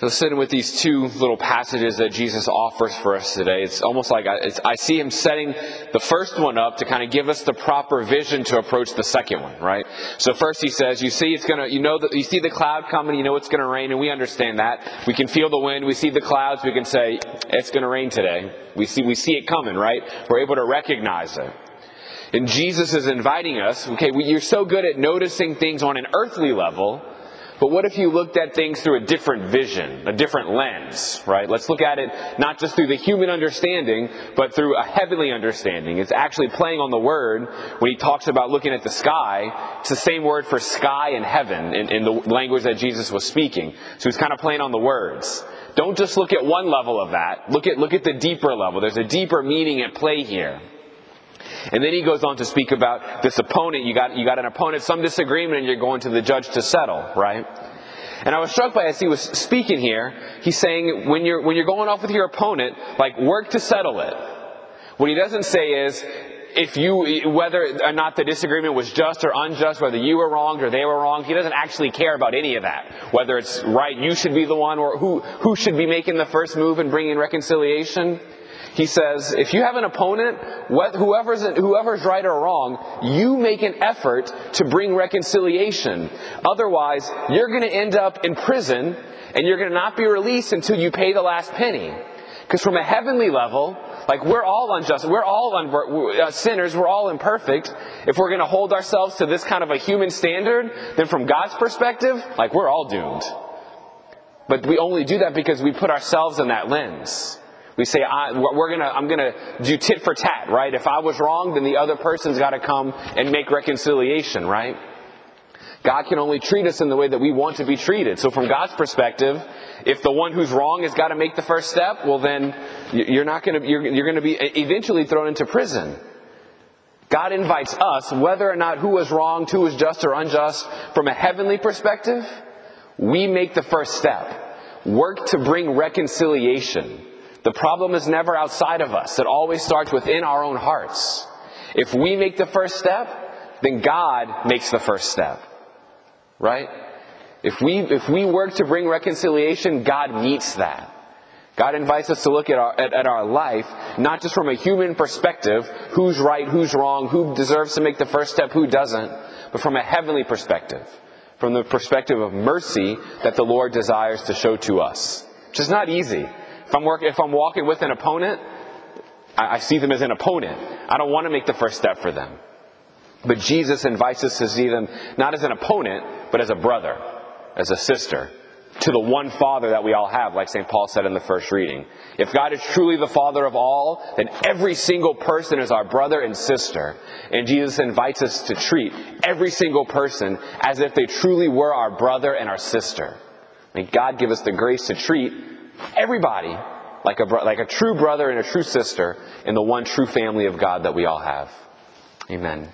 So sitting with these two little passages that Jesus offers for us today, it's almost like I, it's, I, see him setting the first one up to kind of give us the proper vision to approach the second one, right? So first he says, you see it's gonna, you know you see the cloud coming, you know it's gonna rain, and we understand that. We can feel the wind, we see the clouds, we can say it's gonna rain today. We see we see it coming, right? We're able to recognize it. And Jesus is inviting us, okay, you're so good at noticing things on an earthly level but what if you looked at things through a different vision, a different lens, right? Let's look at it not just through the human understanding, but through a heavenly understanding. It's actually playing on the word when he talks about looking at the sky. It's the same word for sky and heaven in, in the language that Jesus was speaking. So he's kind of playing on the words. Don't just look at one level of that. Look at, look at the deeper level. There's a deeper meaning at play here. And then he goes on to speak about this opponent. You got, you got an opponent, some disagreement, and you're going to the judge to settle, right? And I was struck by as he was speaking here, he's saying when you're, when you're going off with your opponent, like work to settle it. What he doesn't say is, if you, whether or not the disagreement was just or unjust, whether you were wronged or they were wronged, he doesn't actually care about any of that. Whether it's right, you should be the one, or who, who should be making the first move and bringing reconciliation. He says, if you have an opponent, whoever's, whoever's right or wrong, you make an effort to bring reconciliation. Otherwise, you're going to end up in prison and you're going to not be released until you pay the last penny. Because from a heavenly level, like we're all unjust, we're all un- uh, sinners, we're all imperfect. If we're going to hold ourselves to this kind of a human standard, then from God's perspective, like we're all doomed. But we only do that because we put ourselves in that lens. We say, I, we're gonna, I'm gonna do tit for tat, right? If I was wrong, then the other person's gotta come and make reconciliation, right? God can only treat us in the way that we want to be treated. So from God's perspective, if the one who's wrong has got to make the first step, well then you're not going to you're, you're going to be eventually thrown into prison. God invites us, whether or not who was wrong, who was just or unjust, from a heavenly perspective, we make the first step. Work to bring reconciliation. The problem is never outside of us. It always starts within our own hearts. If we make the first step, then God makes the first step. Right? If we, if we work to bring reconciliation, God meets that. God invites us to look at our, at, at, our life, not just from a human perspective, who's right, who's wrong, who deserves to make the first step, who doesn't, but from a heavenly perspective, from the perspective of mercy that the Lord desires to show to us. Which is not easy. If I'm, work, if I'm walking with an opponent, I, I see them as an opponent. I don't want to make the first step for them. But Jesus invites us to see them not as an opponent, but as a brother, as a sister, to the one Father that we all have, like St. Paul said in the first reading. If God is truly the Father of all, then every single person is our brother and sister. And Jesus invites us to treat every single person as if they truly were our brother and our sister. May God give us the grace to treat everybody like a, like a true brother and a true sister in the one true family of God that we all have. Amen.